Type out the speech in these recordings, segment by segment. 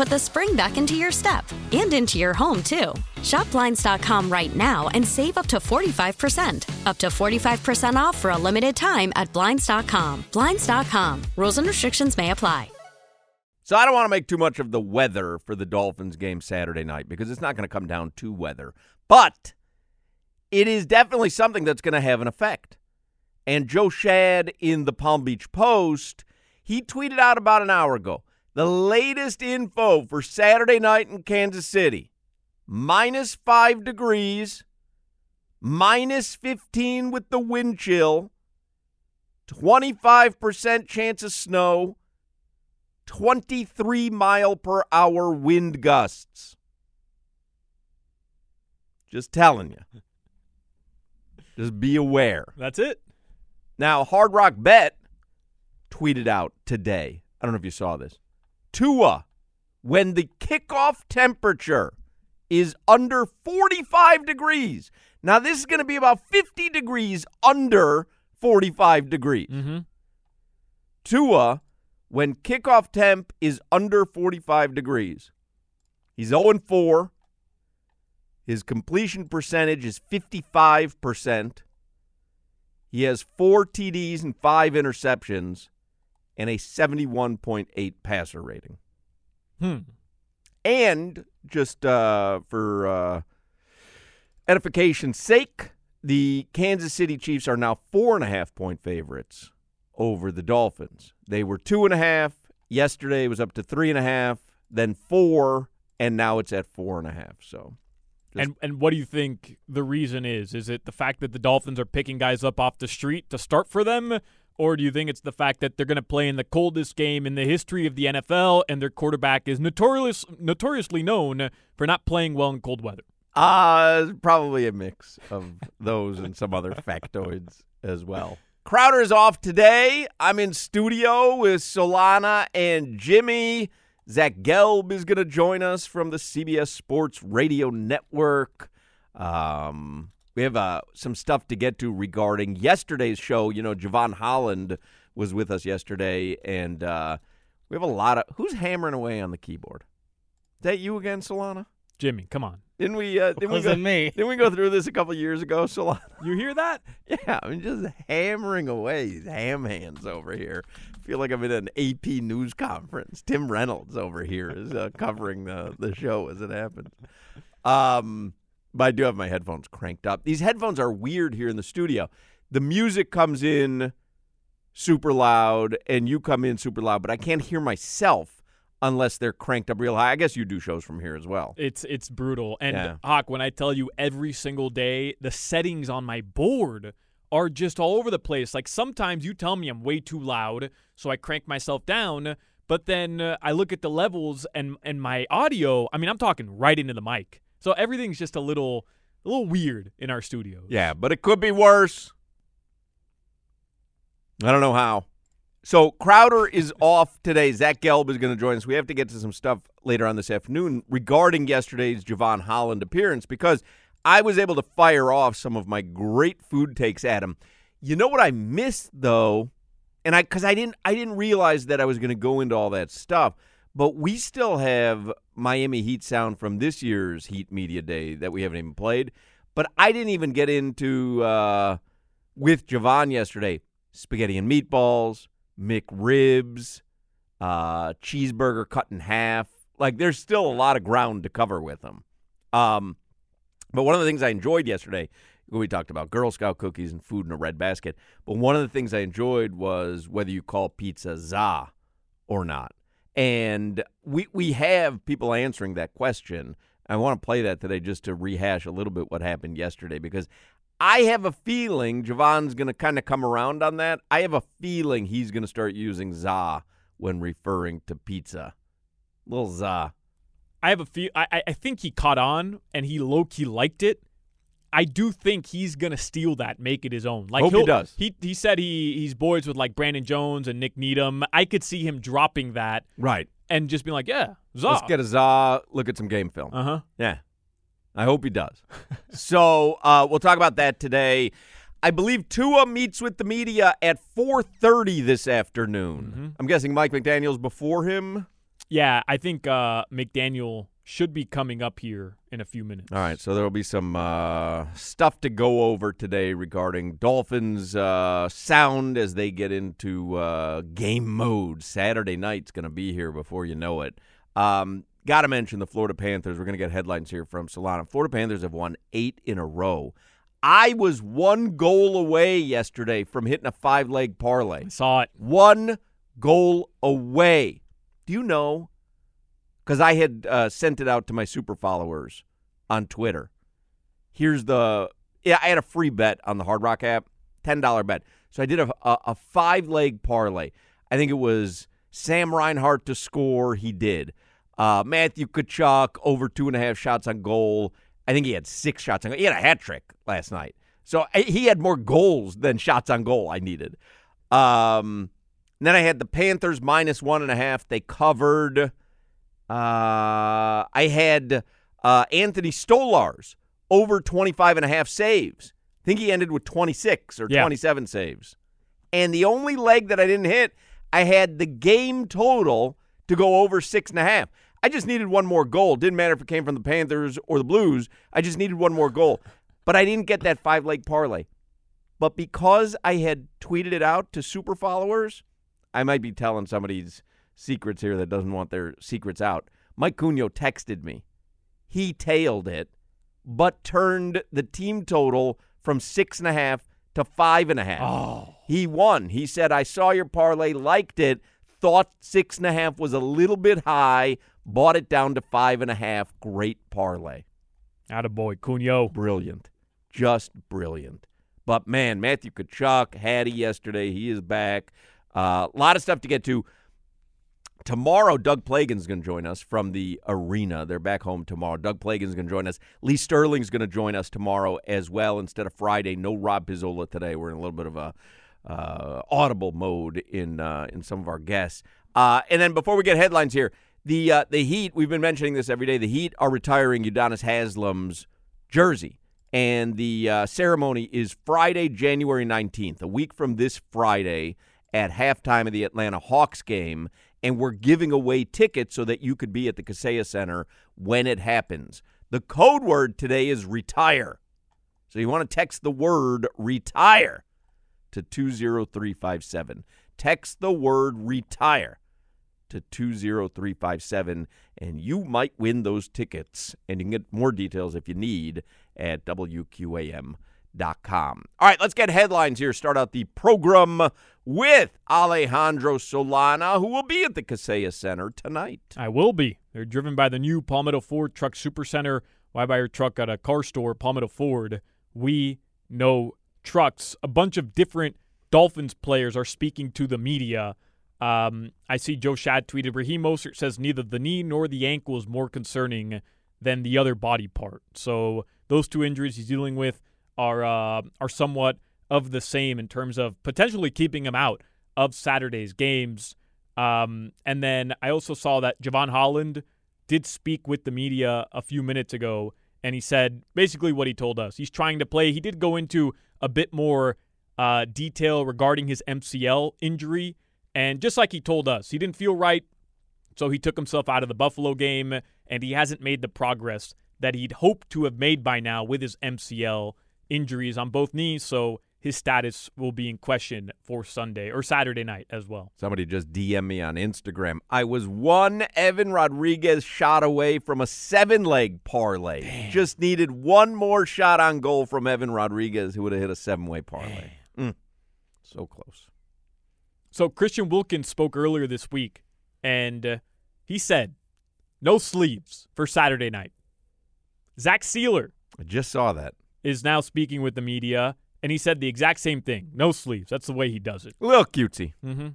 put the spring back into your step and into your home, too. Shop Blinds.com right now and save up to 45%. Up to 45% off for a limited time at Blinds.com. Blinds.com. Rules and restrictions may apply. So I don't want to make too much of the weather for the Dolphins game Saturday night because it's not going to come down to weather. But it is definitely something that's going to have an effect. And Joe Schad in the Palm Beach Post, he tweeted out about an hour ago the latest info for Saturday night in Kansas City minus five degrees, minus 15 with the wind chill, 25% chance of snow, 23 mile per hour wind gusts. Just telling you. Just be aware. That's it. Now, Hard Rock Bet tweeted out today. I don't know if you saw this. Tua, when the kickoff temperature is under 45 degrees. Now, this is going to be about 50 degrees under 45 degrees. Mm-hmm. Tua, when kickoff temp is under 45 degrees, he's 0 4. His completion percentage is 55%. He has four TDs and five interceptions and a 71.8 passer rating. Hmm. And just uh, for uh, edification's sake, the Kansas City Chiefs are now four and a half point favorites over the Dolphins. They were two and a half. Yesterday it was up to three and a half, then four, and now it's at four and a half. So Just- And and what do you think the reason is? Is it the fact that the Dolphins are picking guys up off the street to start for them? Or do you think it's the fact that they're going to play in the coldest game in the history of the NFL and their quarterback is notorious, notoriously known for not playing well in cold weather? Uh, probably a mix of those and some other factoids as well. Crowder's off today. I'm in studio with Solana and Jimmy. Zach Gelb is going to join us from the CBS Sports Radio Network. Um, we have uh, some stuff to get to regarding yesterday's show. You know, Jevon Holland was with us yesterday, and uh, we have a lot of. Who's hammering away on the keyboard? Is that you again, Solana? Jimmy, come on. Didn't we? Uh, didn't we Wasn't go, me. Didn't we go through this a couple years ago, Solana? You hear that? Yeah, I'm just hammering away these ham hands over here. I feel like I'm in an AP news conference. Tim Reynolds over here is uh, covering the the show as it happens. Um, but I do have my headphones cranked up. These headphones are weird here in the studio. The music comes in super loud, and you come in super loud, but I can't hear myself unless they're cranked up real high. I guess you do shows from here as well. It's it's brutal. And Yeah. Hawk, when I tell you every single day, the settings on my board are just all over the place. Like sometimes you tell me I'm way too loud, so I crank myself down. But then uh, I look at the levels and and my audio. I mean, I'm talking right into the mic, so everything's just a little a little weird in our studios. Yeah, but it could be worse. I don't know how. So Crowder is off today. Zach Gelb is going to join us. We have to get to some stuff later on this afternoon regarding yesterday's Jevon Holland appearance because I was able to fire off some of my great food takes at him. You know what I missed though, and I because I didn't I didn't realize that I was going to go into all that stuff. But we still have Miami Heat sound from this year's Heat Media Day that we haven't even played. But I didn't even get into uh, with Jevon yesterday spaghetti and meatballs, McRibs, uh, cheeseburger cut in half. Like there's still a lot of ground to cover with them. Um, but one of the things I enjoyed yesterday, we talked about Girl Scout cookies and food in a red basket. But one of the things I enjoyed was whether you call pizza za or not. And we we have people answering that question. I want to play that today just to rehash a little bit what happened yesterday because I have a feeling Jevon's going to kind of come around on that. I have a feeling he's going to start using za when referring to pizza. Little za. I have a feel. I, I think he caught on and he low key liked it. I do think he's gonna steal that, make it his own. Like Hope he does. He he said he he's boys with like Brandon Jones and Nik Needham. I could see him dropping that Right. and just being like, yeah. Let's get a za. Look at some game film. Uh huh. Yeah. I hope he does. so uh, we'll talk about that today. I believe Tua meets with the media at 4:30 this afternoon. Mm-hmm. I'm guessing Mike McDaniel's before him. Yeah, I think uh, McDaniel should be coming up here in a few minutes. All right, so there will be some uh, stuff to go over today regarding Dolphins uh, sound as they get into uh, game mode. Saturday night's going to be here before you know it. Um, Got to mention the Florida Panthers. We're going to get headlines here from Solana. Florida Panthers have won eight in a row. I was one goal away yesterday from hitting a five leg parlay. I saw it. One goal away. Do you know? Because I had uh, sent it out to my super followers on Twitter. Here's the yeah, I had a free bet on the Hard Rock app, ten dollar bet. So I did a, a, a five leg parlay. I think it was Sam Reinhart to score. He did. Uh, Matthew Tkachuk over two and a half shots on goal. I think he had six shots on goal. He had a hat trick last night. So I, he had more goals than shots on goal I needed. Um, then I had the Panthers minus one and a half. They covered. Uh, I had uh, Anthony Stolarz over 25 and a half saves. I think he ended with 26 or Yeah. 27 saves. And the only leg that I didn't hit, I had the game total to go over six and a half. I just needed one more goal. Didn't matter if it came from the Panthers or the Blues. I just needed one more goal. But I didn't get that five leg parlay. But because I had tweeted it out to super followers, I might be telling somebody's secrets here that doesn't want their secrets out. Mike Cunio texted me. He tailed it, but turned the team total from six and a half to five and a half. Oh. He won. He said, I saw your parlay, liked it, thought six and a half was a little bit high, bought it down to five and a half. Great parlay. Attaboy, Cunyo. Brilliant. Just brilliant. But man, Matthew Tkachuk, Hattie yesterday. He is back. A lot of stuff to get to. Tomorrow, Doug Plagens's going to join us from the arena. They're back home tomorrow. Doug Plagens's going to join us. Lee Sterling's going to join us tomorrow as well instead of Friday. No Rob Pizzola today. We're in a little bit of a uh, audible mode in uh, in some of our guests. Uh, and then before we get headlines here, the uh, the Heat. We've been mentioning this every day. The Heat are retiring Udonis Haslem's jersey, and the uh, ceremony is Friday, January nineteenth, a week from this Friday at halftime of the Atlanta Hawks game. And we're giving away tickets so that you could be at the Kaseya Center when it happens. The code word today is retire. So you want to text the word retire to 20357. Text the word retire to 20357 and you might win those tickets. And you can get more details if you need at WQAM.com. All right, let's get headlines here. Start out the program with Alejandro Solana, who will be at the Kaseya Center tonight. I will be. They're driven by the new Palmetto Ford Truck Supercenter. Why buy your truck at a car store, Palmetto Ford? We know trucks. A bunch of different Dolphins players are speaking to the media. Um, I see Joe Schad tweeted Raheem Mostert says neither the knee nor the ankle is more concerning than the other body part. So those two injuries he's dealing with are uh, are somewhat of the same in terms of potentially keeping him out of Saturday's games. Um, and then I also saw that Jevon Holland did speak with the media a few minutes ago, and he said basically what he told us. He's trying to play. He did go into a bit more uh, detail regarding his MCL injury, and just like he told us, he didn't feel right So he took himself out of the Buffalo game, and he hasn't made the progress that he'd hoped to have made by now with his MCL injuries on both knees. So his status will be in question for Sunday or Saturday night as well. Somebody just DM me on Instagram. I was one Evan Rodrigues shot away from a seven leg parlay. Damn. Just needed one more shot on goal from Evan Rodrigues, who would have hit a seven way parlay. Mm. So close. So Christian Wilkins spoke earlier this week, and uh, he said, no sleeves for Saturday night. Zach Sieler. I just saw that. Is now speaking with the media and he said the exact same thing. No sleeves. That's the way he does it. A little cutesy. Mm-hmm.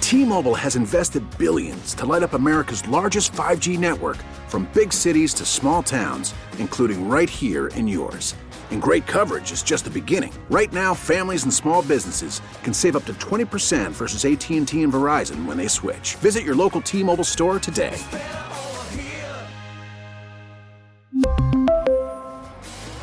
T-Mobile has invested billions to light up America's largest 5G network from big cities to small towns, including right here in yours. And great coverage is just the beginning. Right now, families and small businesses can save up to 20% versus AT&T and Verizon when they switch. Visit your local T-Mobile store today.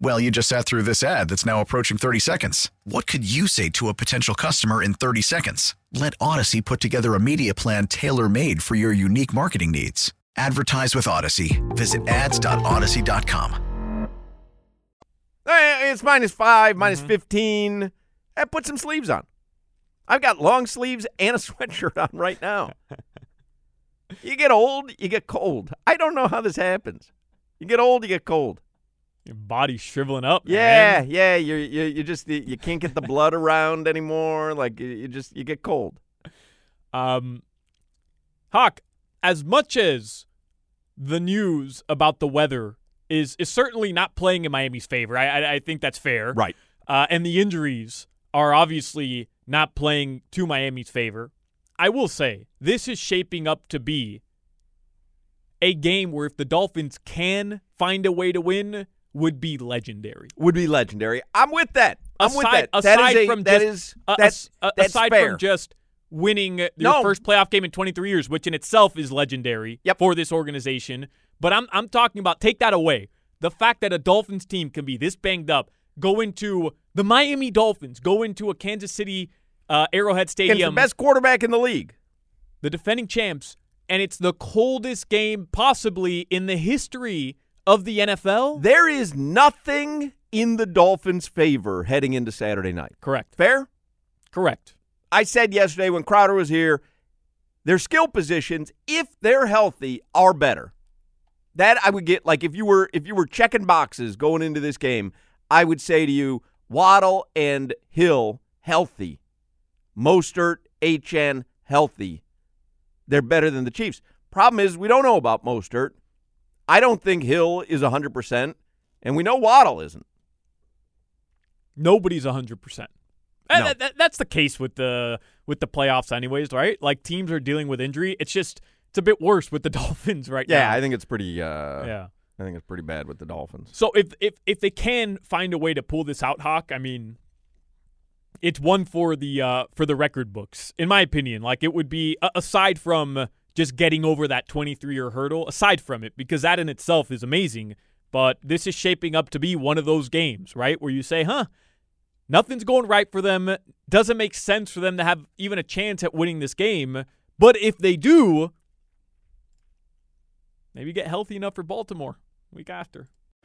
Well, you just sat through this ad that's now approaching 30 seconds. What could you say to a potential customer in 30 seconds? Let Audacy put together a media plan tailor made for your unique marketing needs. Advertise with Audacy. Visit ads.audacy.com. It's minus 5 minus mm-hmm. 15. I put some sleeves on. I've got long sleeves and a sweatshirt on right now. you get old, you get cold. I don't know how this happens. You get old, you get cold. Your body's shriveling up. Yeah, man. yeah. You you you just you can't get the blood around anymore. Like you just you get cold. Um, Hawk, as much as the news about the weather is is certainly not playing in Miami's favor, I I, I think that's fair. Right. Uh, and the injuries are obviously not playing to Miami's favor. I will say this is shaping up to be a game where if the Dolphins can find a way to win, would be legendary. Would be legendary. I'm with that. I'm aside, with that. Aside that is a, from that just, is, that's, uh, that's aside fair. from just winning your No. first playoff game in 23 years, which in itself is legendary Yep. for this organization. But I'm I'm talking about take that away. The fact that a Dolphins team can be this banged up, go into the Miami Dolphins, go into a Kansas City uh, Arrowhead Stadium, the best quarterback in the league. the defending champs, and it's the coldest game possibly in the history of the NFL. There is nothing in the Dolphins' favor heading into Saturday night. Correct. Fair? Correct. I said yesterday when Crowder was here, their skill positions, if they're healthy, are better. That I would get like if you were if you were checking boxes going into this game, I would say to you, Waddle and Hill healthy. Mostert, Achane healthy. They're better than the Chiefs. Problem is we don't know about Mostert. I don't think Hill is 100%, and we know Waddle isn't. Nobody's 100%. And No. that- that- that's the case with the with the playoffs anyways, right? Like teams are dealing with injury. It's just it's a bit worse with the Dolphins right Yeah, now. I think it's pretty uh yeah. I think it's pretty bad with the Dolphins. So if if if they can find a way to pull this out, Hawk, I mean, it's one for the uh, for the record books, in my opinion. Like it would be aside from just getting over that 23 year hurdle. Aside from it, because that in itself is amazing. But this is shaping up to be one of those games, right, where you say, "Huh, Nothing's going right for them. Doesn't make sense for them to have even a chance at winning this game. But if they do, maybe get healthy enough for Baltimore week after.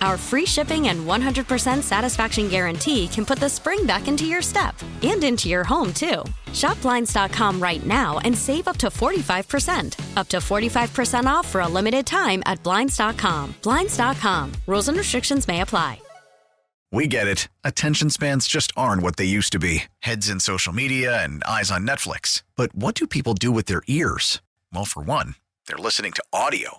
Our free shipping and 100% satisfaction guarantee can put the spring back into your step and into your home, too. Shop Blinds.com right now and save up to 45%. Up to 45% off for a limited time at Blinds.com. Blinds.com. Rules and restrictions may apply. We get it. Attention spans just aren't what they used to be heads in social media and eyes on Netflix. But what do people do with their ears? Well, for one, they're listening to audio.